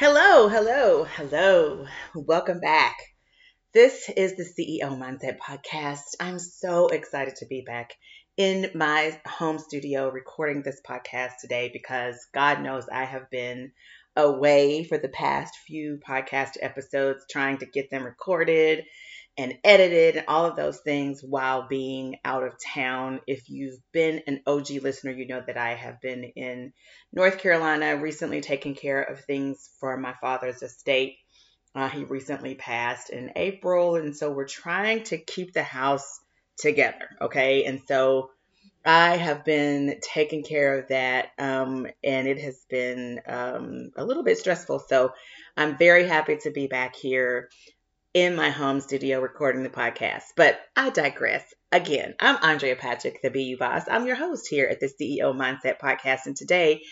Hello, hello, hello. Welcome back. This is the CEO Mindset Podcast. I'm so excited to be back in my home studio recording this podcast today because God knows I have been away for the past few podcast episodes trying to get them recorded and edited and all of those things while being out of town. If you've been an OG listener, you know that I have been in North Carolina recently taking care of things for my father's estate. Uh, he recently passed in April, and so we're trying to keep the house together, okay? And so I have been taking care of that, um, and it has been um, a little bit stressful. So I'm very happy to be back here in my home studio recording the podcast. But I digress. Again, I'm Andrea Patrick, the BU Boss. I'm your host here at the CEO Mindset Podcast. And today,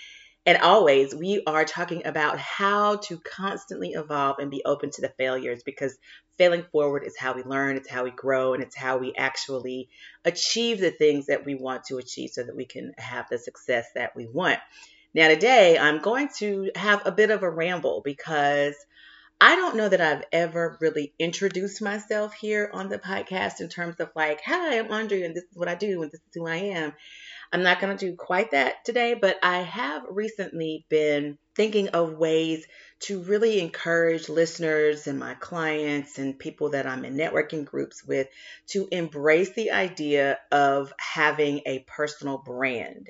and always, we are talking about how to constantly evolve and be open to the failures because failing forward is how we learn, it's how we grow, and it's how we actually achieve the things that we want to achieve so that we can have the success that we want. Now, today, I'm going to have a bit of a ramble because I don't know that I've ever really introduced myself here on the podcast in terms of like, hi, I'm Andrea, and this is what I do, and this is who I am. I'm not going to do quite that today, but I have recently been thinking of ways to really encourage listeners and my clients and people that I'm in networking groups with to embrace the idea of having a personal brand.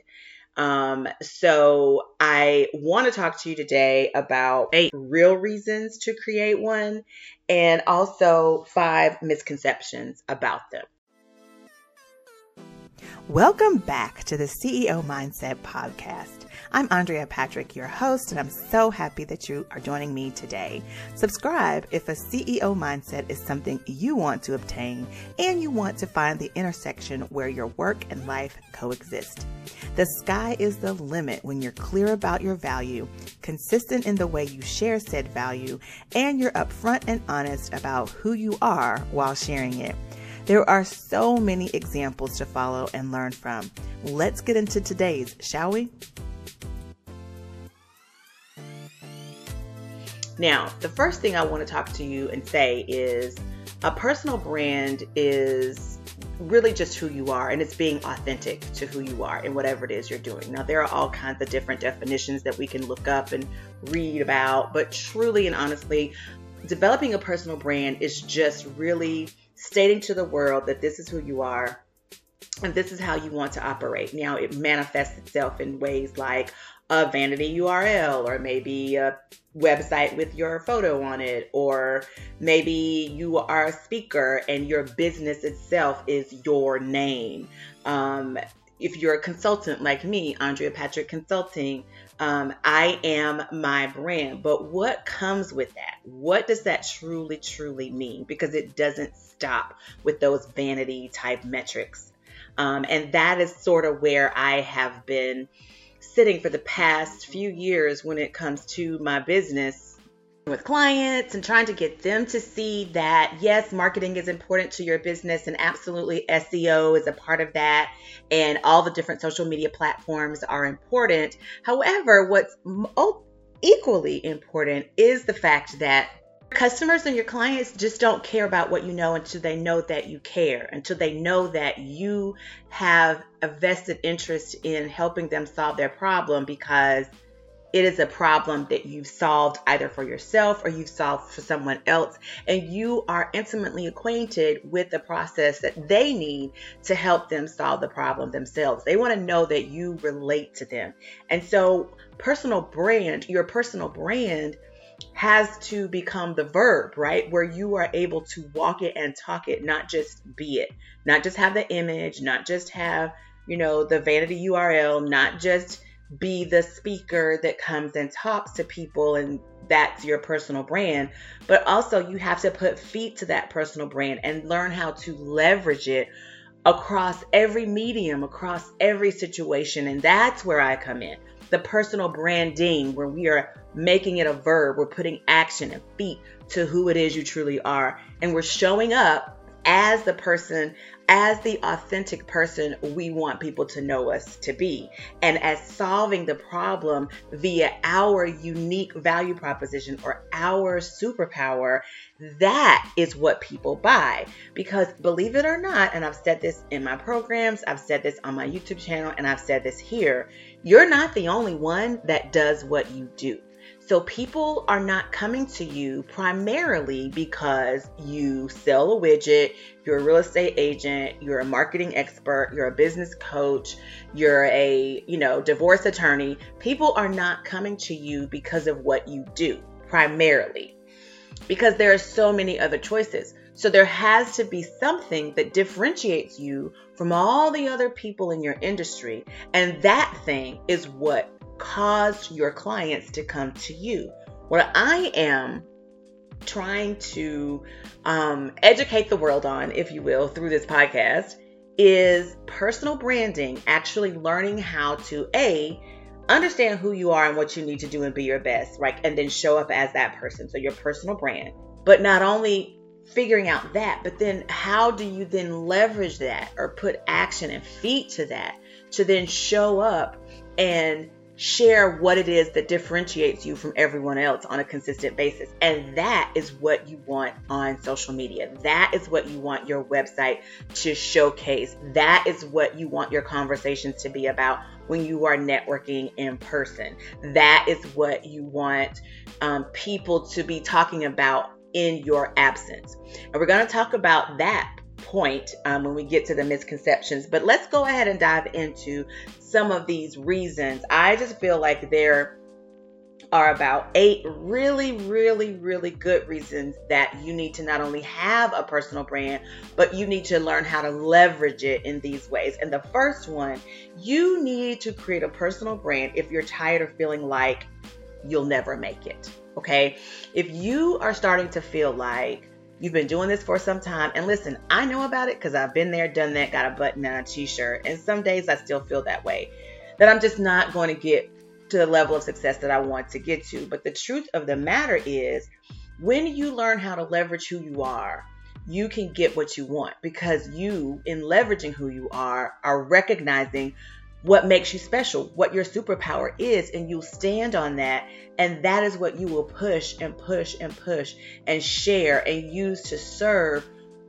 Um, so I want to talk to you today about eight real reasons to create one and also five misconceptions about them. Welcome back to the CEO Mindset Podcast. I'm Andrea Patrick, your host, and I'm so happy that you are joining me today. Subscribe if a CEO mindset is something you want to obtain and you want to find the intersection where your work and life coexist. The sky is the limit when you're clear about your value, consistent in the way you share said value, and you're upfront and honest about who you are while sharing it. There are so many examples to follow and learn from. Let's get into today's, shall we? Now, the first thing I want to talk to you and say is a personal brand is really just who you are and it's being authentic to who you are and whatever it is you're doing. Now, there are all kinds of different definitions that we can look up and read about, but truly and honestly, developing a personal brand is just really stating to the world that this is who you are and this is how you want to operate. Now, it manifests itself in ways like a vanity URL or maybe a website with your photo on it, or maybe you are a speaker and your business itself is your name. Um, if you're a consultant like me, Andrea Patrick Consulting, um, I am my brand. But what comes with that? What does that truly, truly mean? Because it doesn't stop with those vanity type metrics. Um, and that is sort of where I have been sitting for the past few years when it comes to my business with clients and trying to get them to see that yes, marketing is important to your business and absolutely SEO is a part of that and all the different social media platforms are important. However, what's equally important is the fact that customers and your clients just don't care about what you know until they know that you care, until they know that you have a vested interest in helping them solve their problem because it is a problem that you've solved either for yourself or you've solved for someone else, and you are intimately acquainted with the process that they need to help them solve the problem themselves. They want to know that you relate to them. And so, personal brand, your personal brand has to become the verb, right? Where you are able to walk it and talk it, not just be it, not just have the image, not just have, you know, the vanity URL, not just be the speaker that comes and talks to people and that's your personal brand. But also, you have to put feet to that personal brand and learn how to leverage it across every medium, across every situation. And that's where I come in. The personal branding, where we are making it a verb, we're putting action and feet to who it is you truly are. And we're showing up as the person, as the authentic person we want people to know us to be, and as solving the problem via our unique value proposition or our superpower, that is what people buy. Because believe it or not, and I've said this in my programs, I've said this on my YouTube channel, and I've said this here, you're not the only one that does what you do. So people are not coming to you primarily because you sell a widget, you're a real estate agent, you're a marketing expert, you're a business coach, you're a, you know, divorce attorney. People are not coming to you because of what you do primarily. Because there are so many other choices. So there has to be something that differentiates you from all the other people in your industry. And that thing is what cause your clients to come to you. What I am trying to um, educate the world on, if you will, through this podcast is personal branding, actually learning how to A, understand who you are and what you need to do and be your best, right? And then show up as that person. So your personal brand. But not only figuring out that, but then how do you then leverage that or put action and feet to that to then show up and share what it is that differentiates you from everyone else on a consistent basis. And that is what you want on social media. That is what you want your website to showcase. That is what you want your conversations to be about when you are networking in person. That is what you want um, people to be talking about in your absence. And we're going to talk about that point um, when we get to the misconceptions. But let's go ahead and dive into some of these reasons. I just feel like there are about eight really, really, really good reasons that you need to not only have a personal brand, but you need to learn how to leverage it in these ways. And the first one, you need to create a personal brand if you're tired of feeling like you'll never make it. Okay. If you are starting to feel like You've been doing this for some time. And listen, I know about it because I've been there, done that, got a button and a t shirt. And some days I still feel that way. That I'm just not going to get to the level of success that I want to get to. But the truth of the matter is, when you learn how to leverage who you are, you can get what you want because you, in leveraging who you are, are recognizing what makes you special, what your superpower is, and you'll stand on that. And that is what you will push and push and push and share and use to serve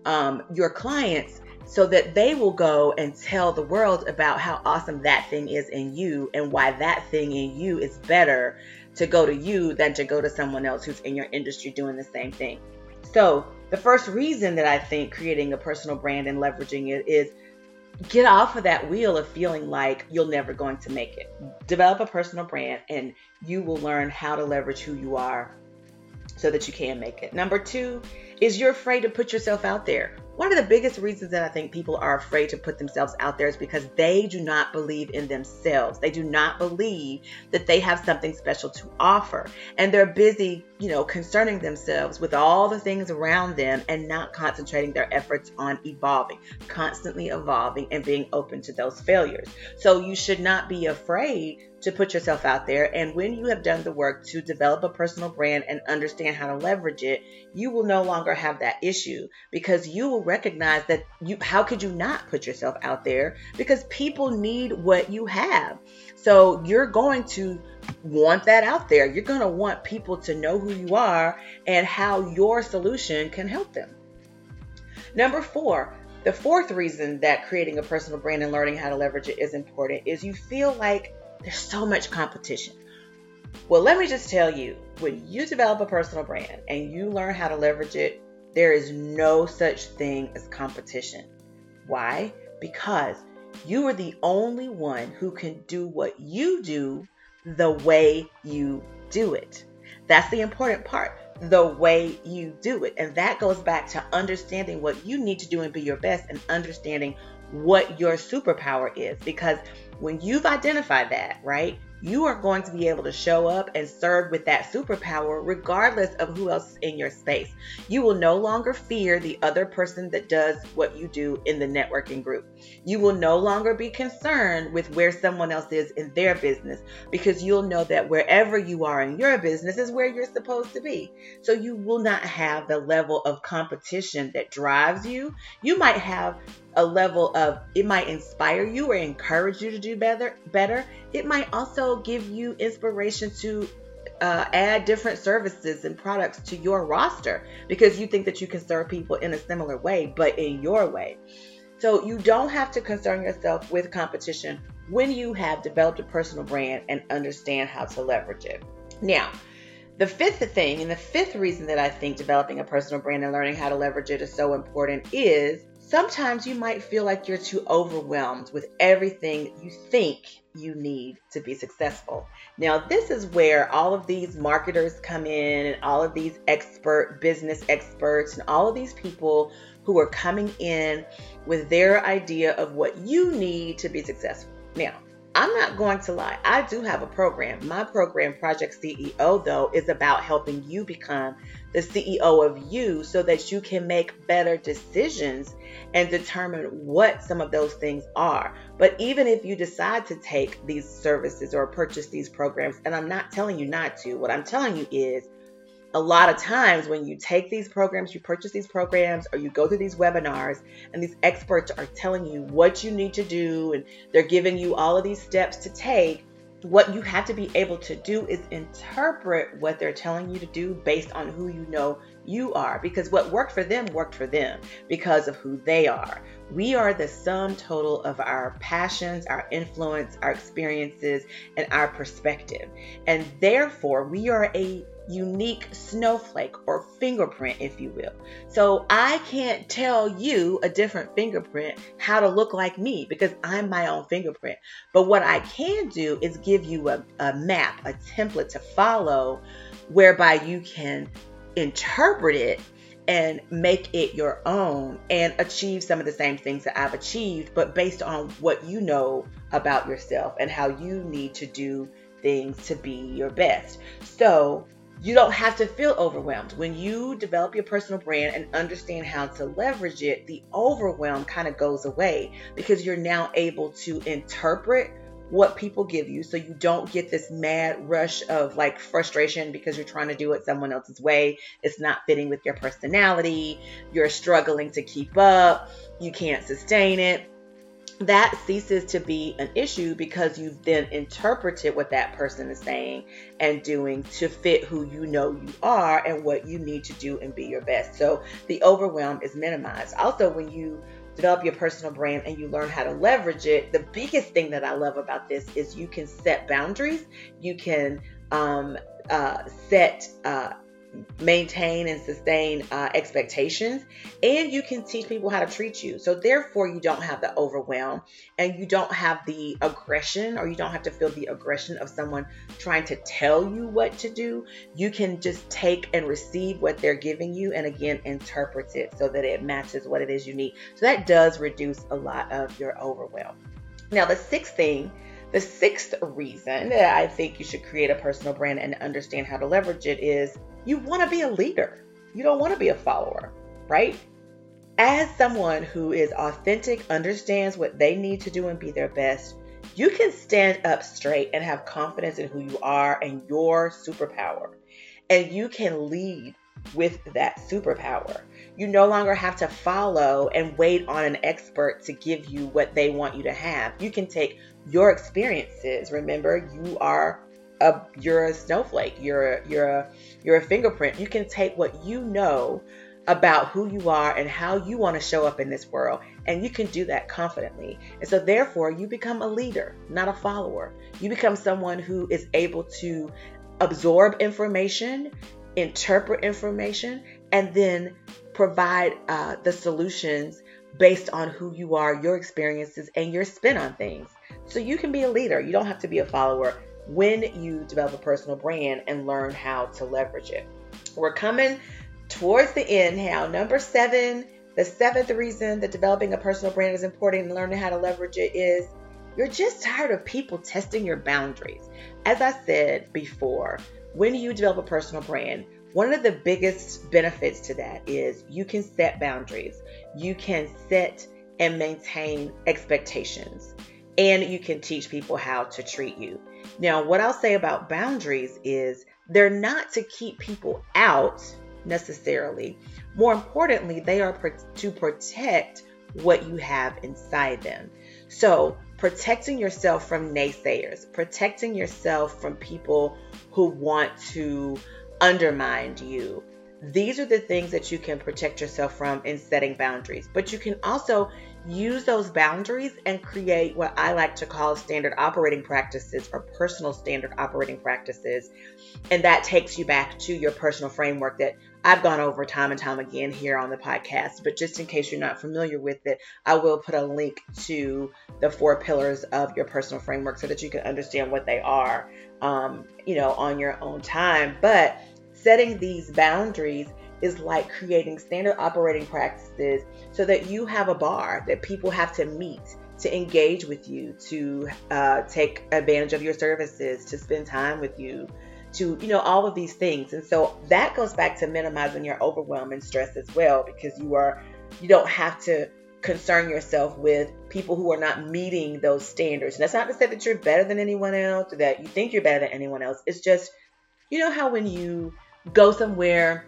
um, your clients so that they will go and tell the world about how awesome that thing is in you and why that thing in you is better to go to you than to go to someone else who's in your industry doing the same thing. So, the first reason that I think creating a personal brand and leveraging it is get off of that wheel of feeling like you're never going to make it. Develop a personal brand and you will learn how to leverage who you are so that you can make it. Number two is you're afraid to put yourself out there. One of the biggest reasons that I think people are afraid to put themselves out there is because they do not believe in themselves. They do not believe that they have something special to offer. And they're busy, you know, concerning themselves with all the things around them and not concentrating their efforts on evolving, constantly evolving and being open to those failures. So you should not be afraid to put yourself out there. And when you have done the work to develop a personal brand and understand how to leverage it, you will no longer have that issue because you will recognize that you how could you not put yourself out there because people need what you have. So you're going to want that out there. You're going to want people to know who you are and how your solution can help them. Number 4, the fourth reason that creating a personal brand and learning how to leverage it is important is you feel like there's so much competition. Well, let me just tell you when you develop a personal brand and you learn how to leverage it, there is no such thing as competition. Why? Because you are the only one who can do what you do the way you do it. That's the important part the way you do it. And that goes back to understanding what you need to do and be your best and understanding what your superpower is. Because when you've identified that, right, you are going to be able to show up and serve with that superpower regardless of who else is in your space. You will no longer fear the other person that does what you do in the networking group. You will no longer be concerned with where someone else is in their business because you'll know that wherever you are in your business is where you're supposed to be. So you will not have the level of competition that drives you. You might have a level of it might inspire you or encourage you to do better better. It might also give you inspiration to uh, add different services and products to your roster because you think that you can serve people in a similar way but in your way. So you don't have to concern yourself with competition when you have developed a personal brand and understand how to leverage it. Now the fifth thing and the fifth reason that I think developing a personal brand and learning how to leverage it is so important is Sometimes you might feel like you're too overwhelmed with everything you think you need to be successful. Now, this is where all of these marketers come in and all of these expert business experts and all of these people who are coming in with their idea of what you need to be successful. Now, I'm not going to lie. I do have a program. My program, Project CEO, though, is about helping you become the CEO of you so that you can make better decisions and determine what some of those things are. But even if you decide to take these services or purchase these programs, and I'm not telling you not to, what I'm telling you is a lot of times when you take these programs, you purchase these programs, or you go through these webinars, and these experts are telling you what you need to do, and they're giving you all of these steps to take what you have to be able to do is interpret what they're telling you to do based on who you know you are because what worked for them worked for them because of who they are. We are the sum total of our passions, our influence, our experiences, and our perspective. And therefore, we are a unique snowflake or fingerprint, if you will. So I can't tell you a different fingerprint how to look like me because I'm my own fingerprint. But what I can do is give you a, a map, a template to follow whereby you can interpret it and make it your own and achieve some of the same things that I've achieved, but based on what you know about yourself and how you need to do things to be your best. So, you don't have to feel overwhelmed. When you develop your personal brand and understand how to leverage it, the overwhelm kind of goes away because you're now able to interpret what people give you so you don't get this mad rush of like frustration because you're trying to do it someone else's way. It's not fitting with your personality. You're struggling to keep up. You can't sustain it that ceases to be an issue because you've then interpreted what that person is saying and doing to fit who you know you are and what you need to do and be your best. So the overwhelm is minimized. Also, when you develop your personal brand and you learn how to leverage it, the biggest thing that I love about this is you can set boundaries, you can um, uh, set uh, maintain and sustain uh, expectations and you can teach people how to treat you. So therefore you don't have the overwhelm and you don't have the aggression or you don't have to feel the aggression of someone trying to tell you what to do. You can just take and receive what they're giving you and again interpret it so that it matches what it is you need. So that does reduce a lot of your overwhelm. Now the sixth thing the sixth reason that I think you should create a personal brand and understand how to leverage it is you want to be a leader. You don't want to be a follower, right? As someone who is authentic, understands what they need to do and be their best, you can stand up straight and have confidence in who you are and your superpower. And you can lead with that superpower. You no longer have to follow and wait on an expert to give you what they want you to have. You can take your experiences. Remember, you are a you're a snowflake. You're a, you're a you're a fingerprint. You can take what you know about who you are and how you want to show up in this world and you can do that confidently. And so therefore you become a leader, not a follower. You become someone who is able to absorb information, interpret information and then provide uh, the solutions based on who you are, your experiences, and your spin on things. So you can be a leader. You don't have to be a follower when you develop a personal brand and learn how to leverage it. We're coming towards the end now. Number seven, the seventh reason that developing a personal brand is important and learning how to leverage it is you're just tired of people testing your boundaries. As I said before, when you develop a personal brand, one of the biggest benefits to that is you can set boundaries. You can set and maintain expectations. And you can teach people how to treat you. Now, what I'll say about boundaries is they're not to keep people out necessarily. More importantly, they are to protect what you have inside them. So, protecting yourself from naysayers, protecting yourself from people who want to undermine you. These are the things that you can protect yourself from in setting boundaries. But you can also use those boundaries and create what I like to call standard operating practices or personal standard operating practices. And that takes you back to your personal framework that I've gone over time and time again here on the podcast. But just in case you're not familiar with it, I will put a link to the four pillars of your personal framework so that you can understand what they are, um, you know, on your own time. But setting these boundaries is like creating standard operating practices so that you have a bar that people have to meet to engage with you, to uh, take advantage of your services, to spend time with you, to, you know, all of these things. And so that goes back to minimizing your overwhelm and stress as well, because you are, you don't have to concern yourself with people who are not meeting those standards. And that's not to say that you're better than anyone else or that you think you're better than anyone else. It's just, you know, how when you go somewhere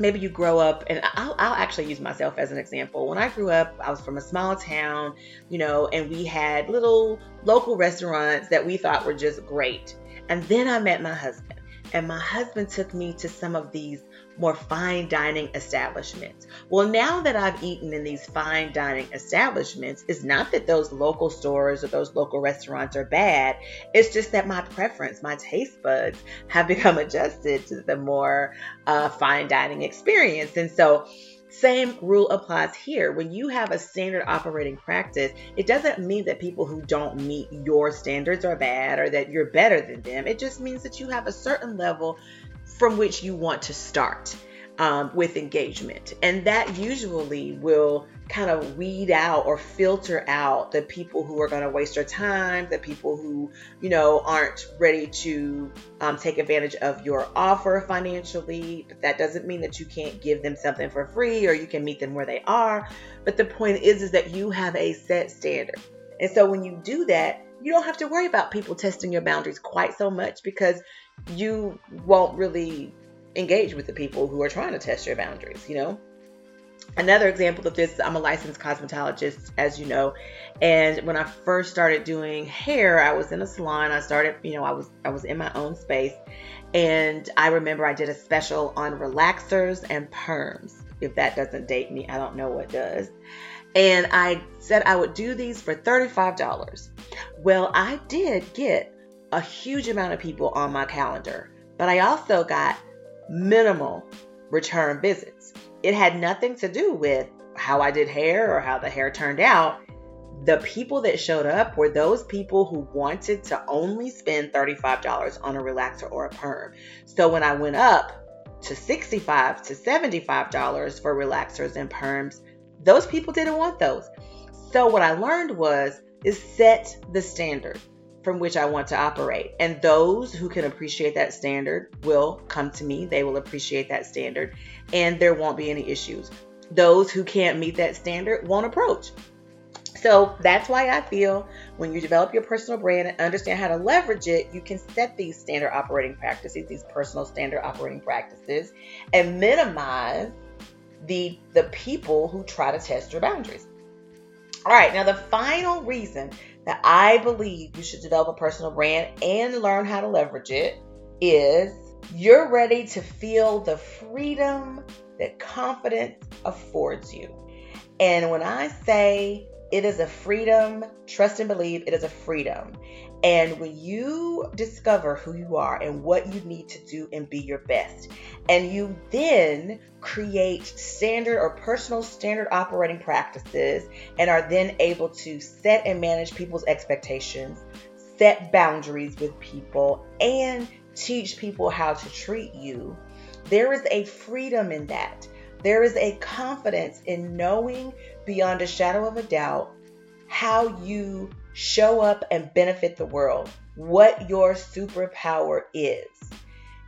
maybe you grow up and I'll, I'll, actually use myself as an example. When i grew up i was from a small town you know and we had little local restaurants that we thought were just great. And then i met my husband and my husband took me to some of these more fine dining establishments. Well, now that I've eaten in these fine dining establishments, it's not that those local stores or those local restaurants are bad. It's just that my preference, my taste buds have become adjusted to the more uh, fine dining experience. And so, same rule applies here. When you have a standard operating practice, it doesn't mean that people who don't meet your standards are bad or that you're better than them. It just means that you have a certain level from which you want to start um, with engagement. And that usually will kind of weed out or filter out the people who are going to waste your time, the people who, you know, aren't ready to um, take advantage of your offer financially. But that doesn't mean that you can't give them something for free or you can meet them where they are. But the point is, is that you have a set standard. And so when you do that, you don't have to worry about people testing your boundaries quite so much because you won't really engage with the people who are trying to test your boundaries, you know? Another example of this, I'm a licensed cosmetologist, as you know, and when I first started doing hair, I was in a salon. I started, you know, I was I was in my own space, and I remember I did a special on relaxers and perms. If that doesn't date me, I don't know what does. And I said I would do these for $35. Well, I did get a huge amount of people on my calendar, but I also got minimal return visits. It had nothing to do with how I did hair or how the hair turned out. The people that showed up were those people who wanted to only spend $35 on a relaxer or a perm. So when I went up to $65 to $75 for relaxers and perms, those people didn't want those. So what I learned was is set the standard from which I want to operate. And those who can appreciate that standard will come to me. They will appreciate that standard and there won't be any issues. Those who can't meet that standard won't approach. So that's why I feel when you develop your personal brand and understand how to leverage it, you can set these standard operating practices, these personal standard operating practices, and minimize the the people who try to test your boundaries. All right, now the final reason that I believe you should develop a personal brand and learn how to leverage it is you're ready to feel the freedom that confidence affords you. And when I say it is a freedom, trust and believe it is a freedom. And when you discover who you are and what you need to do and be your best, and you then create standard or personal standard operating practices and are then able to set and manage people's expectations, set boundaries with people, and teach people how to treat you, there is a freedom in that. There is a confidence in knowing beyond a shadow of a doubt how you show up and benefit the world, what your superpower is.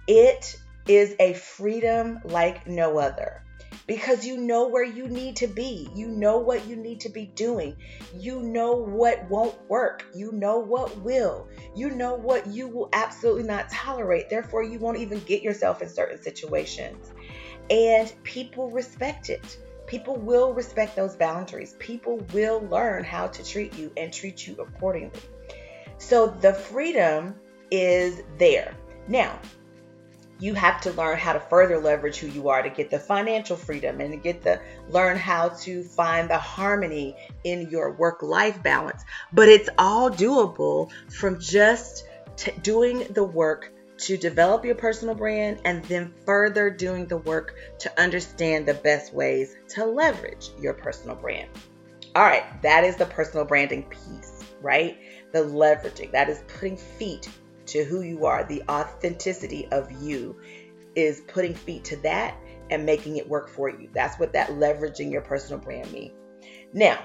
It is a freedom like no other because you know where you need to be. You know what you need to be doing. You know what won't work. You know what will. You know what you will absolutely not tolerate. Therefore, you won't even get yourself in certain situations. And people respect it. People will respect those boundaries. People will learn how to treat you and treat you accordingly. So the freedom is there. Now, you have to learn how to further leverage who you are to get the financial freedom and to get the learn how to find the harmony in your work life balance but it's all doable from just t- doing the work to develop your personal brand and then further doing the work to understand the best ways to leverage your personal brand all right that is the personal branding piece right the leveraging that is putting feet to who you are, the authenticity of you is putting feet to that and making it work for you. That's what that leveraging your personal brand means. Now,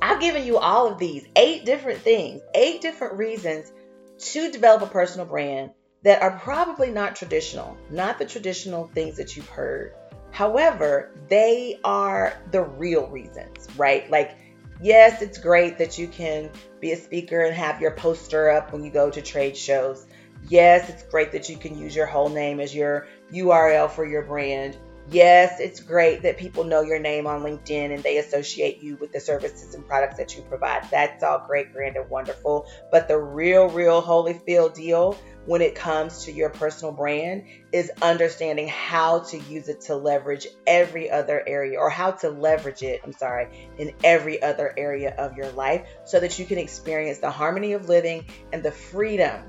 I've given you all of these eight different things, eight different reasons to develop a personal brand that are probably not traditional, not the traditional things that you've heard. However, they are the real reasons, right? Like yes, it's great that you can be a speaker and have your poster up when you go to trade shows. Yes, it's great that you can use your whole name as your URL for your brand. Yes, it's great that people know your name on LinkedIn and they associate you with the services and products that you provide. That's all great, grand, and wonderful. But the real, real Holyfield deal when it comes to your personal brand is understanding how to use it to leverage every other area or how to leverage it, I'm sorry, in every other area of your life so that you can experience the harmony of living and the freedom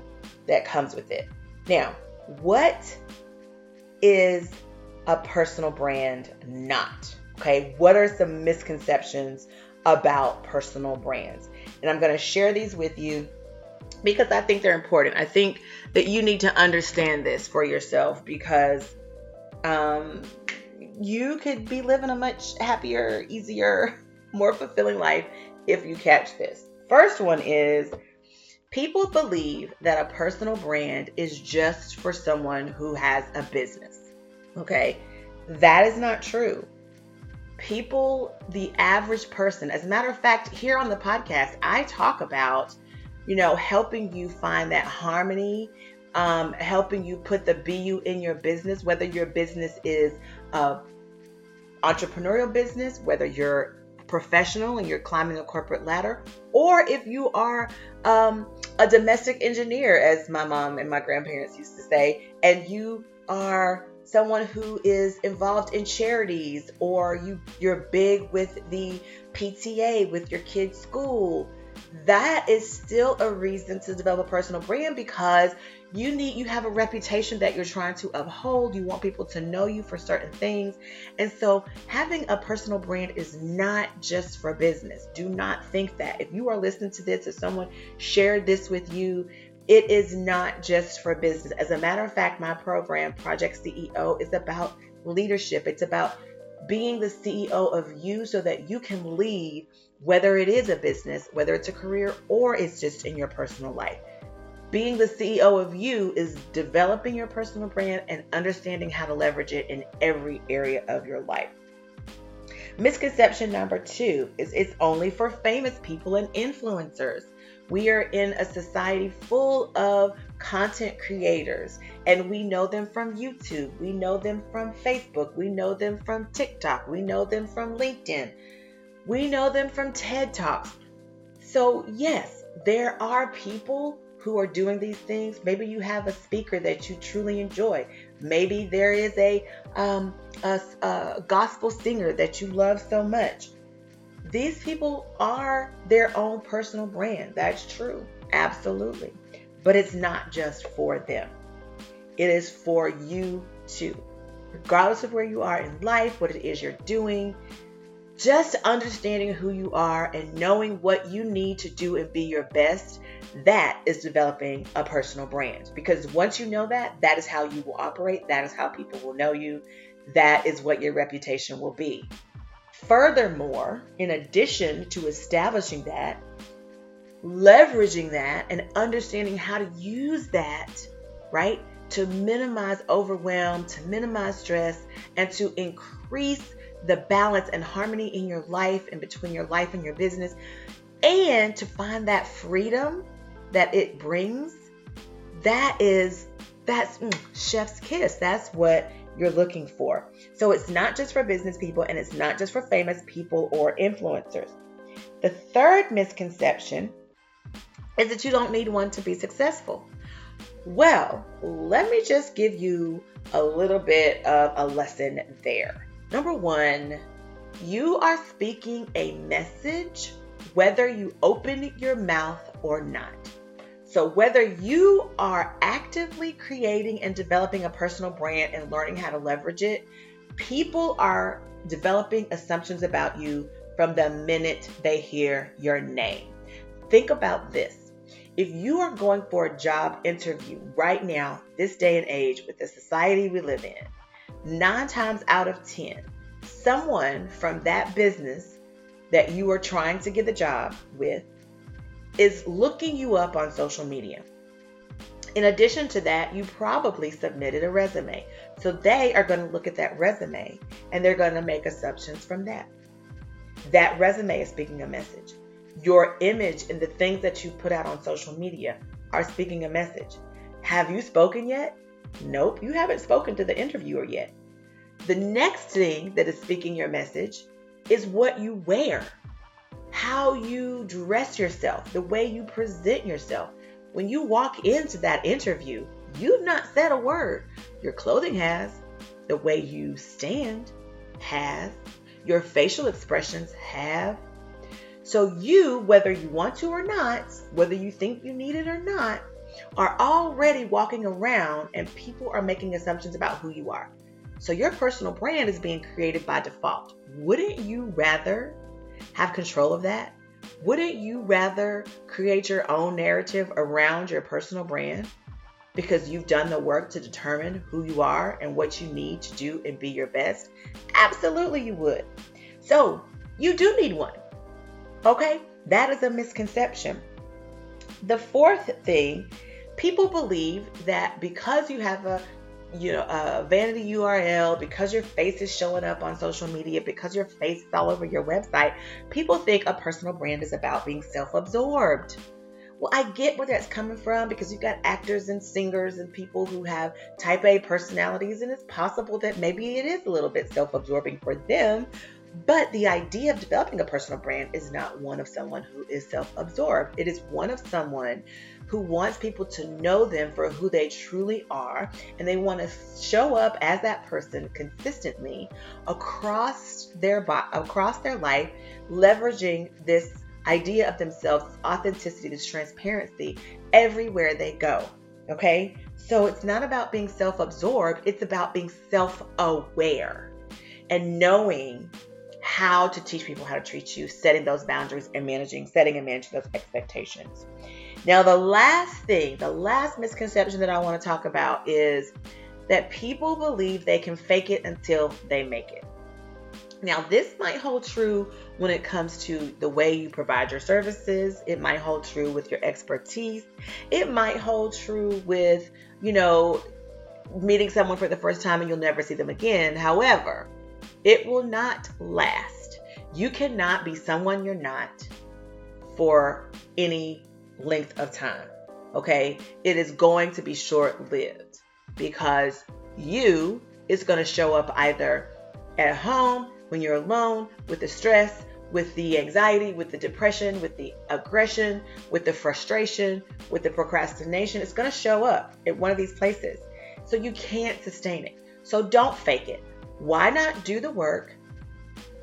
that comes with it. Now, what is a personal brand not? Okay, what are some misconceptions about personal brands? And I'm going to share these with you because I think they're important. I think that you need to understand this for yourself because um, you could be living a much happier, easier, more fulfilling life if you catch this. First one is people believe that a personal brand is just for someone who has a business. Okay, that is not true. People, the average person, as a matter of fact, here on the podcast, I talk about, you know, helping you find that harmony, um, helping you put the BU in your business, whether your business is a entrepreneurial business, whether you're professional and you're climbing a corporate ladder, or if you are um, a domestic engineer, as my mom and my grandparents used to say, and you are someone who is involved in charities or you you're big with the PTA with your kids school that is still a reason to develop a personal brand because you need you have a reputation that you're trying to uphold. You want people to know you for certain things. And so having a personal brand is not just for business. Do not think that. If you are listening to this if someone shared this with you it is not just for business. As a matter of fact, my program, Project CEO, is about leadership. It's about being the CEO of you so that you can lead, whether it is a business, whether it's a career, or it's just in your personal life. Being the CEO of you is developing your personal brand and understanding how to leverage it in every area of your life. Misconception number two is it's only for famous people and influencers. We are in a society full of content creators, and we know them from YouTube, we know them from Facebook, we know them from TikTok, we know them from LinkedIn, we know them from TED Talks. So, yes, there are people who are doing these things. Maybe you have a speaker that you truly enjoy. Maybe there is a, um, a, a gospel singer that you love so much. These people are their own personal brand. That's true. Absolutely. But it's not just for them, it is for you too. Regardless of where you are in life, what it is you're doing, just understanding who you are and knowing what you need to do and be your best, that is developing a personal brand. Because once you know that, that is how you will operate, that is how people will know you, that is what your reputation will be. Furthermore, in addition to establishing that, leveraging that and understanding how to use that, right? To minimize overwhelm, to minimize stress, and to increase the balance and harmony in your life and between your life and your business, and to find that freedom that it brings. That is, that's mm, chef's kiss. That's what you're looking for. So it's not just for business people and it's not just for famous people or influencers. The third misconception is that you don't need one to be successful. Well, let me just give you a little bit of a lesson there. Number one, you are speaking a message whether you open your mouth or not. So, whether you are actively creating and developing a personal brand and learning how to leverage it, people are developing assumptions about you from the minute they hear your name. Think about this. If you are going for a job interview right now, this day and age, with the society we live in, nine times out of 10, someone from that business that you are trying to get the job with is looking you up on social media. In addition to that, you probably submitted a resume. So they are going to look at that resume and they're going to make assumptions from that. That resume is speaking a message. Your image and the things that you put out on social media are speaking a message. Have you spoken yet? Nope, you haven't spoken to the interviewer yet. The next thing that is speaking your message is what you wear how you dress yourself, the way you present yourself. When you walk into that interview, you've not said a word. Your clothing has, the way you stand has, your facial expressions have. So, you, whether you want to or not, whether you think you need it or not, are already walking around and people are making assumptions about who you are. So, your personal brand is being created by default. Wouldn't you rather have control of that? Wouldn't you rather create your own narrative around your personal brand because you've done the work to determine who you are and what you need to do and be your best? Absolutely, you would. So, you do need one. Okay? That is a misconception. The fourth thing, people believe that because you have a you know, a vanity URL, because your face is showing up on social media, because your face is all over your website, people think a personal brand is about being self absorbed. Well, I get where that's coming from because you've got actors and singers and people who have type A personalities, and it's possible that maybe it is a little bit self absorbing for them. But the idea of developing a personal brand is not one of someone who is self absorbed. It is one of someone who wants people to know them for who they truly are and they want to show up as that person consistently across their across their life leveraging this idea of themselves authenticity this transparency everywhere they go okay so it's not about being self-absorbed it's about being self-aware and knowing how to teach people how to treat you, setting those boundaries and managing, setting and managing those expectations. Now, the last thing, the last misconception that I want to talk about is that people believe they can fake it until they make it. Now, this might hold true when it comes to the way you provide your services. It might hold true with your expertise. It might hold true with, you know, meeting someone for the first time and you'll never see them again. However, it will not last. You cannot be someone you're not for any length of time. Okay? It is going to be short lived because you is going to show up either at home when you're alone with the stress, with the anxiety, with the depression, with the aggression, with the frustration, with the procrastination. It's going to show up at one of these places. So you can't sustain it. So don't fake it. Why not do the work,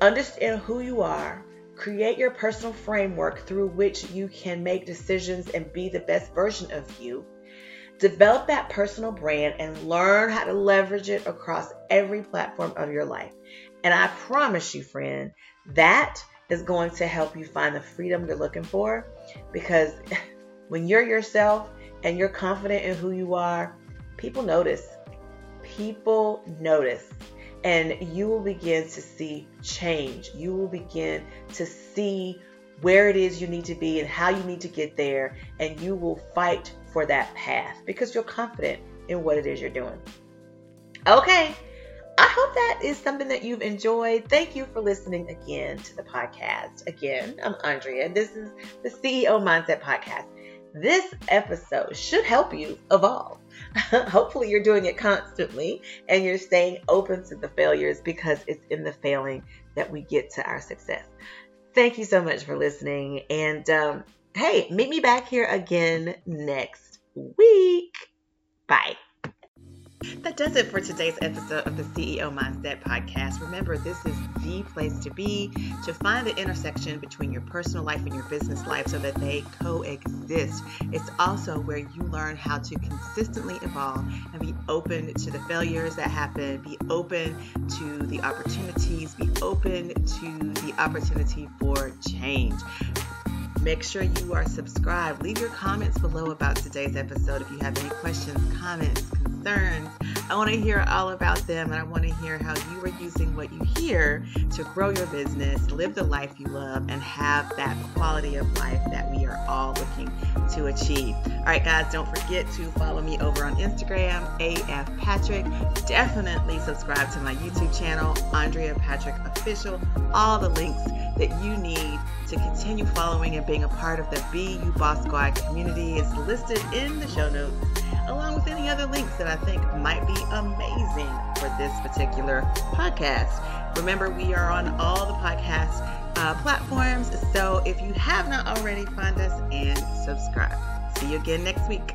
understand who you are, create your personal framework through which you can make decisions and be the best version of you? Develop that personal brand and learn how to leverage it across every platform of your life. And I promise you, friend, that is going to help you find the freedom you're looking for because when you're yourself and you're confident in who you are, people notice. People notice and you will begin to see change. You will begin to see where it is you need to be and how you need to get there, and you will fight for that path because you're confident in what it is you're doing. Okay. I hope that is something that you've enjoyed. Thank you for listening again to the podcast. Again, I'm Andrea. and This is the CEO Mindset Podcast. This episode should help you evolve. Hopefully, you're doing it constantly and you're staying open to the failures because it's in the failing that we get to our success. Thank you so much for listening. And um, hey, meet me back here again next week. Bye. That does it for today's episode of the CEO Mindset Podcast. Remember, this is the place to be to find the intersection between your personal life and your business life so that they coexist. It's also where you learn how to consistently evolve and be open to the failures that happen, be open to the opportunities, be open to the opportunity for change. Make sure you are subscribed. Leave your comments below about today's episode if you have any questions, comments, concerns. I want to hear all about them and I want to hear how you are using what you hear to grow your business, live the life you love, and have that quality of life that we are all looking to achieve. All right, guys, don't forget to follow me over on Instagram, AF Patrick. Definitely subscribe to my YouTube channel, Andrea Patrick Official. All the links that you need to continue following and being a part of the You Boss Squad community is listed in the show notes, along with any other links that I think might be amazing for this particular podcast. Remember, we are on all the podcast uh, platforms, so if you have not already, find us and subscribe. See you again next week.